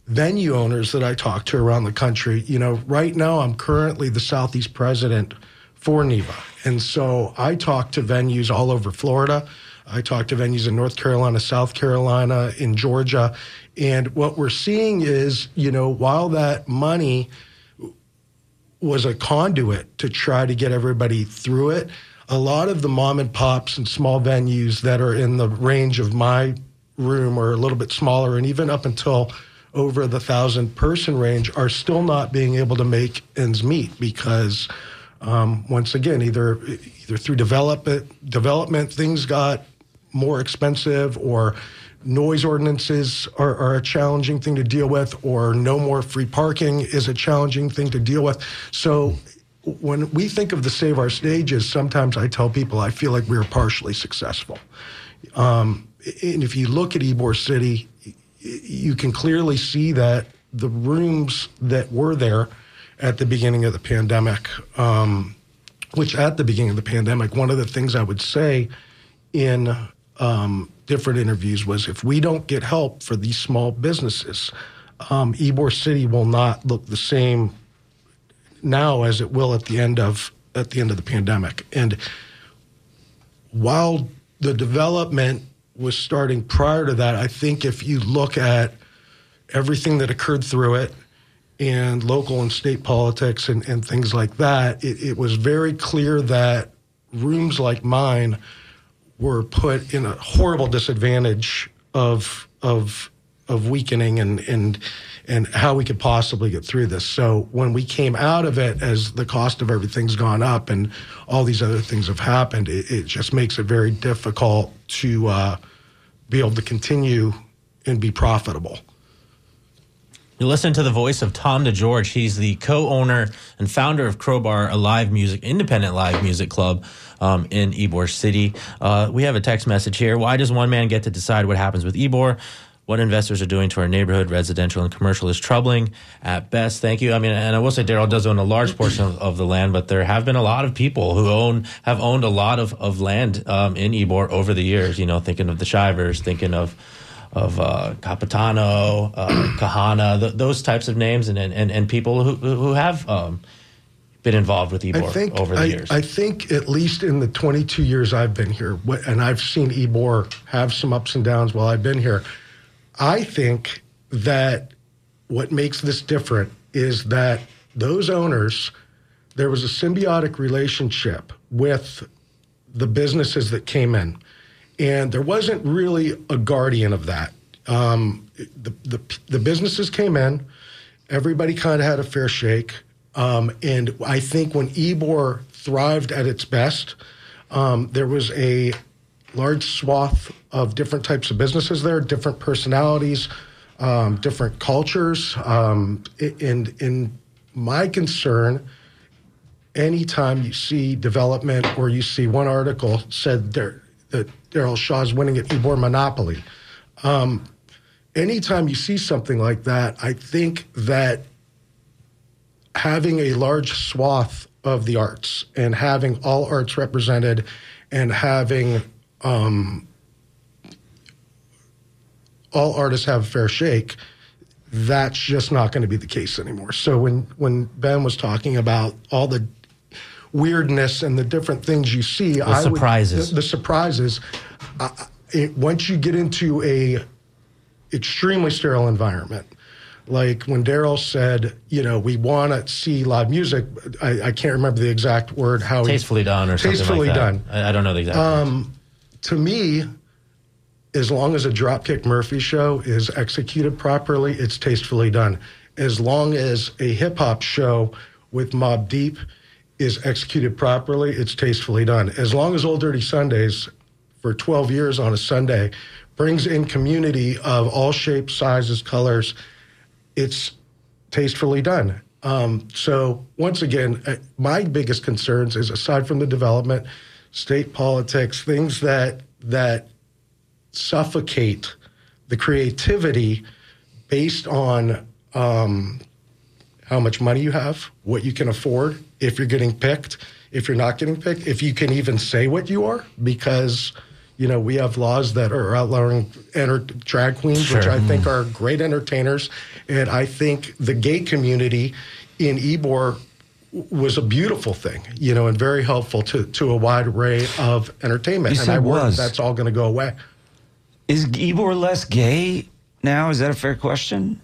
venue owners that I talk to around the country. You know, right now I'm currently the Southeast president for NIVA. And so I talk to venues all over Florida. I talk to venues in North Carolina, South Carolina, in Georgia. And what we're seeing is, you know, while that money was a conduit to try to get everybody through it, a lot of the mom and pops and small venues that are in the range of my room or a little bit smaller, and even up until over the thousand person range are still not being able to make ends meet because um, once again either either through development development things got more expensive or noise ordinances are, are, a challenging thing to deal with or no more free parking is a challenging thing to deal with. So when we think of the save our stages sometimes i tell people i feel like we are partially successful. Um, and if you look at ybor city you can clearly see that the rooms that were there at the beginning of the pandemic, um, which at the beginning of the pandemic, one of the things I would say in um, different interviews was if we don't get help for these small businesses, um, Ybor City will not look the same now as it will at the end of at the end of the pandemic. And while the development was starting prior to that, I think if you look at everything that occurred through it and local and state politics and, and things like that, it, it was very clear that rooms like mine were put in a horrible disadvantage of of of weakening and and and how we could possibly get through this. So when we came out of it, as the cost of everything's gone up and all these other things have happened, it, it just makes it very difficult to uh, be able to continue and be profitable. You listen to the voice of Tom DeGeorge. He's the co-owner and founder of Crowbar, a live music, independent live music club um, in Ybor City. Uh, we have a text message here. Why does one man get to decide what happens with Ybor? What investors are doing to our neighborhood, residential and commercial, is troubling at best. Thank you. I mean, and I will say Daryl does own a large portion of, of, the land, but there have been a lot of people who own have owned a lot of of land um, in Ybor over the years. You know, thinking of the Shivers, thinking of of uh, Capitano, uh, Kahana, th- those types of names, and and and people who who have. Um, been involved with Ybor think, over the I, years? I think at least in the 22 years I've been here, and I've seen Ybor have some ups and downs while I've been here I think that what makes this different is that those owners, there was a symbiotic relationship with the businesses that came in. And there wasn't really a guardian of that. Um, the, the, the, businesses came in, everybody kind of had a fair shake. Um, and I think when Ybor thrived at its best, um, there was a large swath of different types of businesses there, different personalities, um, different cultures. Um, and in my concern, anytime you see development or you see one article said there, that Daryl Shaw is winning at Ybor Monopoly. Um, anytime you see something like that, I think that having a large swath of the arts and having all arts represented and having um, all artists have a fair shake. That's just not going to be the case anymore. So when when Ben was talking about all the weirdness and the different things you see, the I surprises, would, the, the, surprises. Uh, it, once you get into a extremely sterile environment, like when Daryl said, you know, we want to see live music. I, I, can't remember the exact word. How tastefully he, done or tastefully like done. I, I, don't know the exact. Um, to me, as long as a Dropkick Murphy show is executed properly, it's tastefully done. As long as a hip hop show with Mobb Deep is executed properly, it's tastefully done. As long as Old Dirty Sundays for 12 years on a Sunday brings in community of all shapes, sizes, colors. It's tastefully done. Um, so once again, uh, my biggest concerns is aside from the development, state politics, things that that suffocate the creativity based on um, how much money you have, what you can afford, if you're getting picked, if you're not getting picked, if you can even say what you are, because you know we have laws that are outlawing enter- drag queens, Sure. which I think are great entertainers, and I think the gay community in Ybor was a beautiful thing, you know, and very helpful to to a wide array of entertainment. You and said I worry was. that's all going to go away. Is Ybor less gay now? Is that a fair question?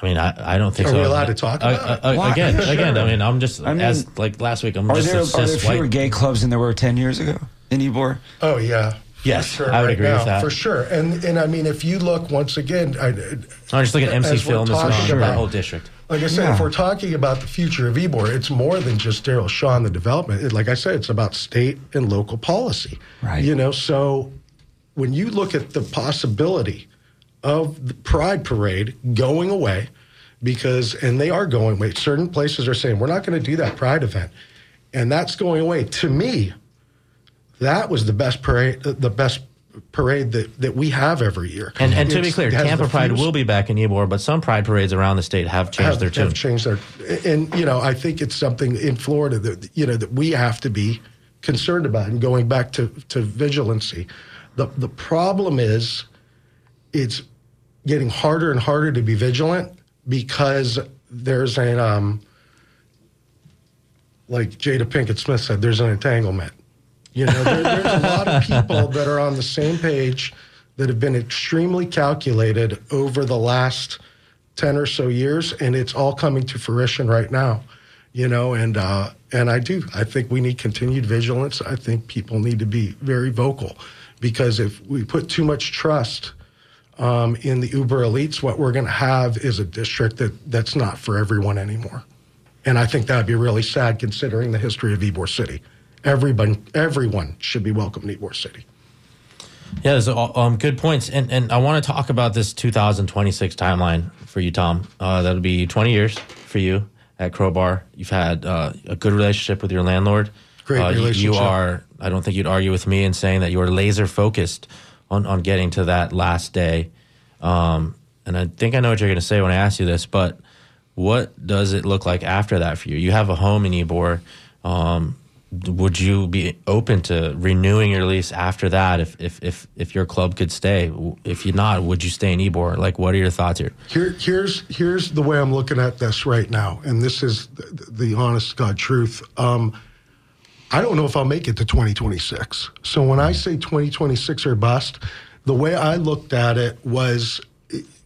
I mean, I, I don't think Are so. we allowed to talk about it? uh, again, Why? again. I mean, I'm just I mean, as like last week. I'm Are just there, a are there fewer white. gay clubs than there were 10 years ago in Ybor? Oh yeah. for Yes, I would agree now, with that. for sure. And and I mean, if you look once again, I, I'm just looking at MC as we're Film as well, about- that whole district. Like I said, Yeah. if we're talking about the future of Ybor, it's more than just Daryl Shaw and the development. It- like I said, it's about state and local policy. Right. You know, so when you look at the possibility of the Pride Parade going away, because and they are going away. Certain places are saying we're not going to do that Pride event, and that's going away. To me, that was the best parade. The best parade that, that we have every year. And, and to be clear, Tampa Pride will be back in Ybor, but some Pride parades around the state have changed have, their tune. have changed their and you know I think it's something in Florida that you know that we have to be concerned about and going back to to vigilancy the the problem is it's getting harder and harder to be vigilant because there's an um like Jada Pinkett Smith said there's an entanglement you know there, there's a lot of people that are on the same page that have been extremely calculated over the last 10 or so years and it's all coming to fruition right now you know and uh and i do. I think we need continued vigilance. I think people need to be very vocal because if we put too much trust um, in the uber elites what we're going to have is a district that that's not for everyone anymore. And i think that would be really sad considering the history of ybor city everyone everyone should be welcome in ybor city Yeah, those are um, good points, and and I want to talk about this 2026 timeline for you, Tom. Uh, that'll be 20 years for you at Crowbar. You've had uh, a good relationship with your landlord. Great uh, you- You are. I don't think you'd argue with me in saying that you are laser focused on on getting to that last day. Um, and I think I know what you're going to say when I ask you this, but what does it look like after that for you? You have a home in Ybor. Um, would you be open to renewing your lease after that if if if, if your club could stay? If you're not, would you stay in ybor Like, what are your thoughts here? Here, here's here's the way I'm looking at this right now, and this is the, the honest God truth. Um, I don't know if I'll make it to 2026. So when I say 2026 or bust, the way I looked at it was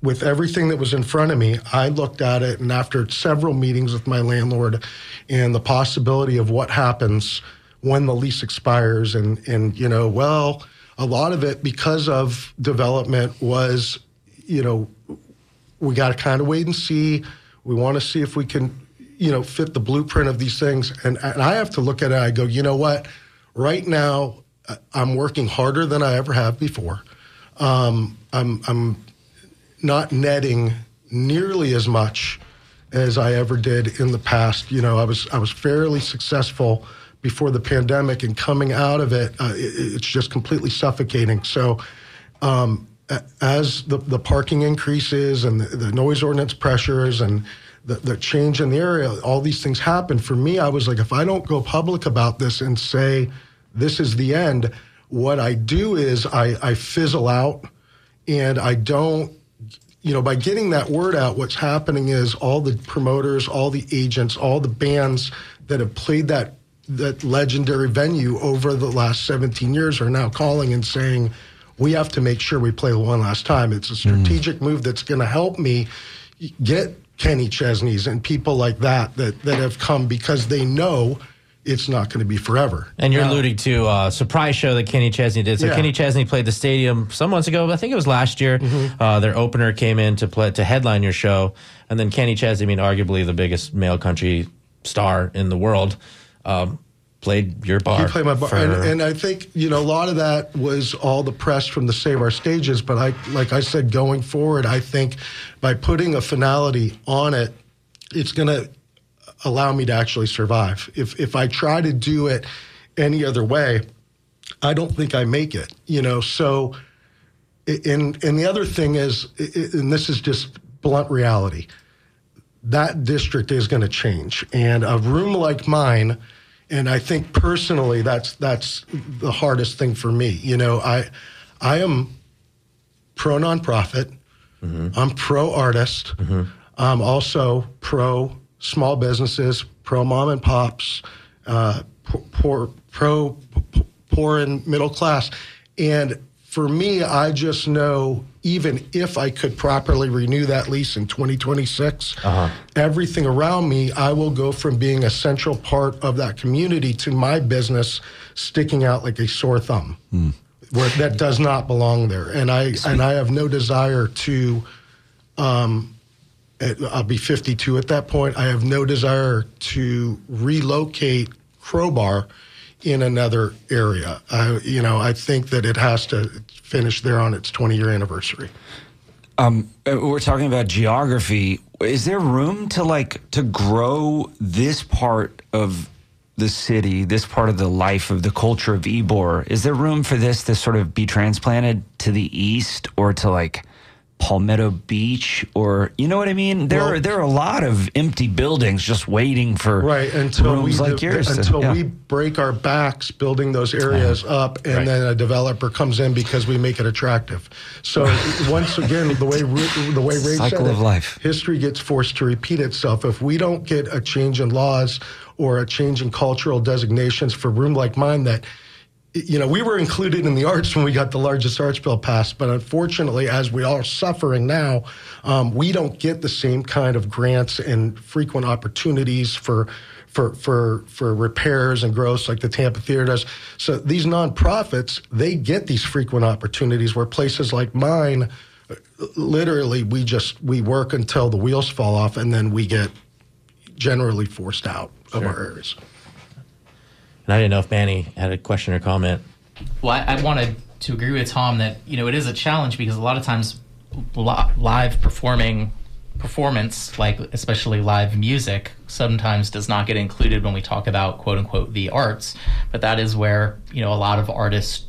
with everything that was in front of me, I looked at it, and after several meetings with my landlord and the possibility of what happens when the lease expires, and, and you know, well, a lot of it because of development was, you know, we got to kind of wait and see. We want to see if we can, you know, fit the blueprint of these things. And, and I have to look at it. I go, you know what? Right now, I'm working harder than I ever have before. Um, I'm, I'm not netting nearly as much as I ever did in the past. You know, I was I was fairly successful before the pandemic, and coming out of it, uh, it it's just completely suffocating. So. Um, as the, the parking increases and the, the noise ordinance pressures and the, the change in the area, all these things happen. For me, I was like, if I don't go public about this and say this is the end, what I do is I, I fizzle out and I don't you know, by getting that word out, what's happening is all the promoters, all the agents, all the bands that have played that that legendary venue over the last 17 years are now calling and saying, we have to make sure we play one last time. It's a hmm. strategic move that's going to help me get Kenny Chesney's and people like that that that have come because they know it's not going to be forever. And you're Now- alluding to a surprise show that Kenny Chesney did. So Yeah. Kenny Chesney played the stadium some months ago. I think it was last year. Mm-hmm. Uh, their opener came in to play to headline your show, and then Kenny Chesney, I mean, arguably the biggest male country star in the world, um, played your bar. He played my bar, for- and, and I think you know a lot of that was all the press from the Save Our Stages. But I, like I said, going forward, I think by putting a finality on it, it's going to allow me to actually survive. If if I try to do it any other way, I don't think I make it. You know, so and and the other thing is, and this is just blunt reality that district is going to change. And a room like mine, and I think personally that's that's the hardest thing for me. You know, I I am pro nonprofit. Mm-hmm. I'm pro artist. Mm-hmm. I'm also pro small businesses, pro mom and pops, uh, poor, pro poor and middle class. And for me, I just know even if I could properly renew that lease in 2026, everything around me, I will go from being a central part of that community to my business sticking out like a sore thumb. Where that does not belong there, and I and I have no desire to. Um, I'll be 52 at that point. I have no desire to relocate Crowbar in another area. I, you know, I think that it has to finish there on its 20 year anniversary. Um, uh, we're talking about geography. Is there room to like to grow this part of the city, this part of the life of the culture of Ybor? Is there room for this to sort of be transplanted to the east or to like Palmetto Beach or you know what I mean? There Well- are there are a lot of empty buildings just waiting for Right until rooms we like de- yours. to- until yeah. we break our backs building those areas up, and then a developer comes in because we make it attractive. So once again, the way the way Ray Cycle said of it, life. history gets forced to repeat itself. If we don't get a change in laws or a change in cultural designations for room like mine that you know, we were included in the arts when we got the largest arts bill passed, but unfortunately, as we are suffering now, um, we don't get the same kind of grants and frequent opportunities for. For, for for repairs and growth like the Tampa Theater does. So these nonprofits, they get these frequent opportunities where places like mine, literally, we just we work until the wheels fall off, and then we get generally forced out of our areas. And I didn't know if Manny had a question or comment. Well, I, I wanted to agree with Tom that you know it is a challenge because a lot of times live performing performance, like especially live music, sometimes does not get included when we talk about quote unquote the arts. But that is where you know a lot of artists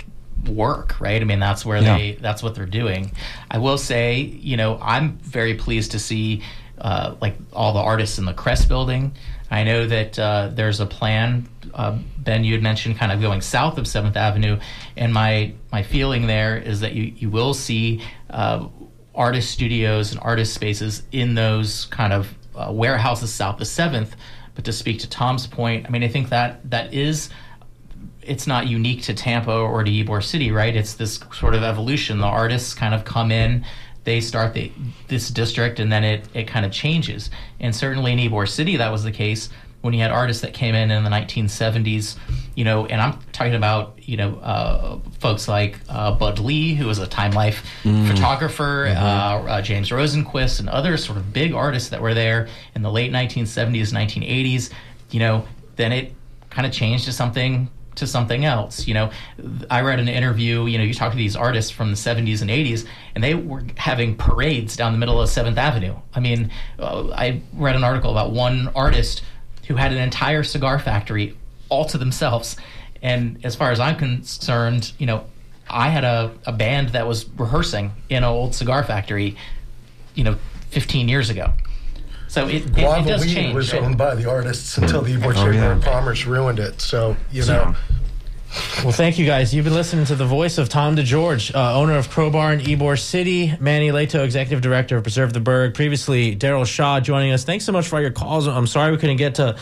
work, right? I mean, that's where Yeah. they that's what they're doing. I will say, you know, I'm very pleased to see uh, like all the artists in the Crest building. I know that uh, there's a plan. Uh, ben, you had mentioned kind of going south of Seventh Avenue, and my my feeling there is that you you will see uh, artist studios and artist spaces in those kind of uh, warehouses south of Seventh. But to speak to Tom's point, I mean, I think that that is it's not unique to Tampa or to Ybor City, right? It's this sort of evolution. The artists kind of come in, they start the, this district, and then it, it kind of changes. And certainly in Ybor City, that was the case when you had artists that came in in the 1970s, you know, and I'm talking about, you know, uh, folks like uh, Bud Lee, who was a Time Life photographer, uh, uh, James Rosenquist, and other sort of big artists that were there in the late 1970s, 1980s, you know, then it kind of changed to something to something else. You know, I read an interview. You know, you talk to these artists from the '70s and '80s, and they were having parades down the middle of Seventh Avenue. I mean, uh, I read an article about one artist who had an entire cigar factory all to themselves. And as far as I'm concerned, you know, I had a, a band that was rehearsing in an old cigar factory, you know, 15 years ago. So it, it, it does weed change. was right? owned by the artists until the Ybor Oh, Chamber yeah. of Commerce ruined it. So you know, Well, thank you guys. You've been listening to the voice of Tom DeGeorge, uh, owner of Crowbar in Ybor City, Manny Leto, executive director of Preserve the Burg. Previously, Daryl Shaw joining us. Thanks so much for all your calls. I'm sorry we couldn't get to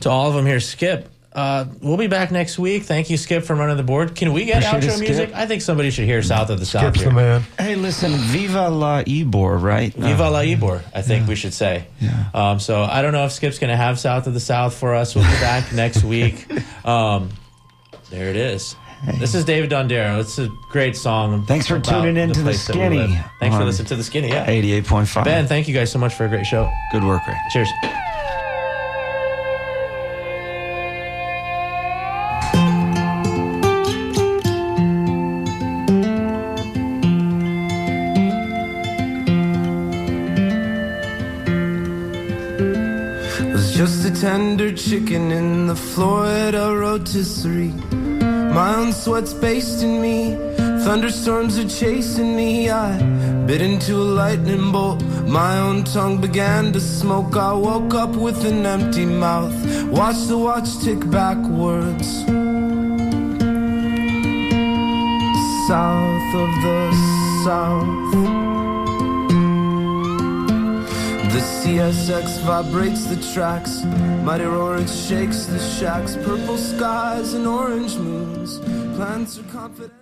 to all of them here. Skip, uh, we'll be back next week. Thank you, Skip, for running the board. Can we get Appreciate outro Skip. music? I think somebody should hear South of the South. Skip's here. the man. Hey, listen, Viva la Ybor, right? Viva Uh, la Ybor, I think we should say. Yeah. Um, so I don't know if Skip's going to have South of the South for us. We'll be back next week. Um, there it is. This is David Dondero. It's a great song. Thanks for tuning in to the place that we Skinny. Thanks for listening to the Skinny. Yeah. 88.5. Ben, thank you guys so much for a great show. Good work, Ray. Cheers. Tender chicken in the Florida rotisserie. My own sweat's basting me. Thunderstorms are chasing me. I bit into a lightning bolt. My own tongue began to smoke. I woke up with an empty mouth. Watched the watch tick backwards. South of the south. CSX vibrates the tracks. Mighty roar, it shakes the shacks. Purple skies and orange moons. Plants are confident.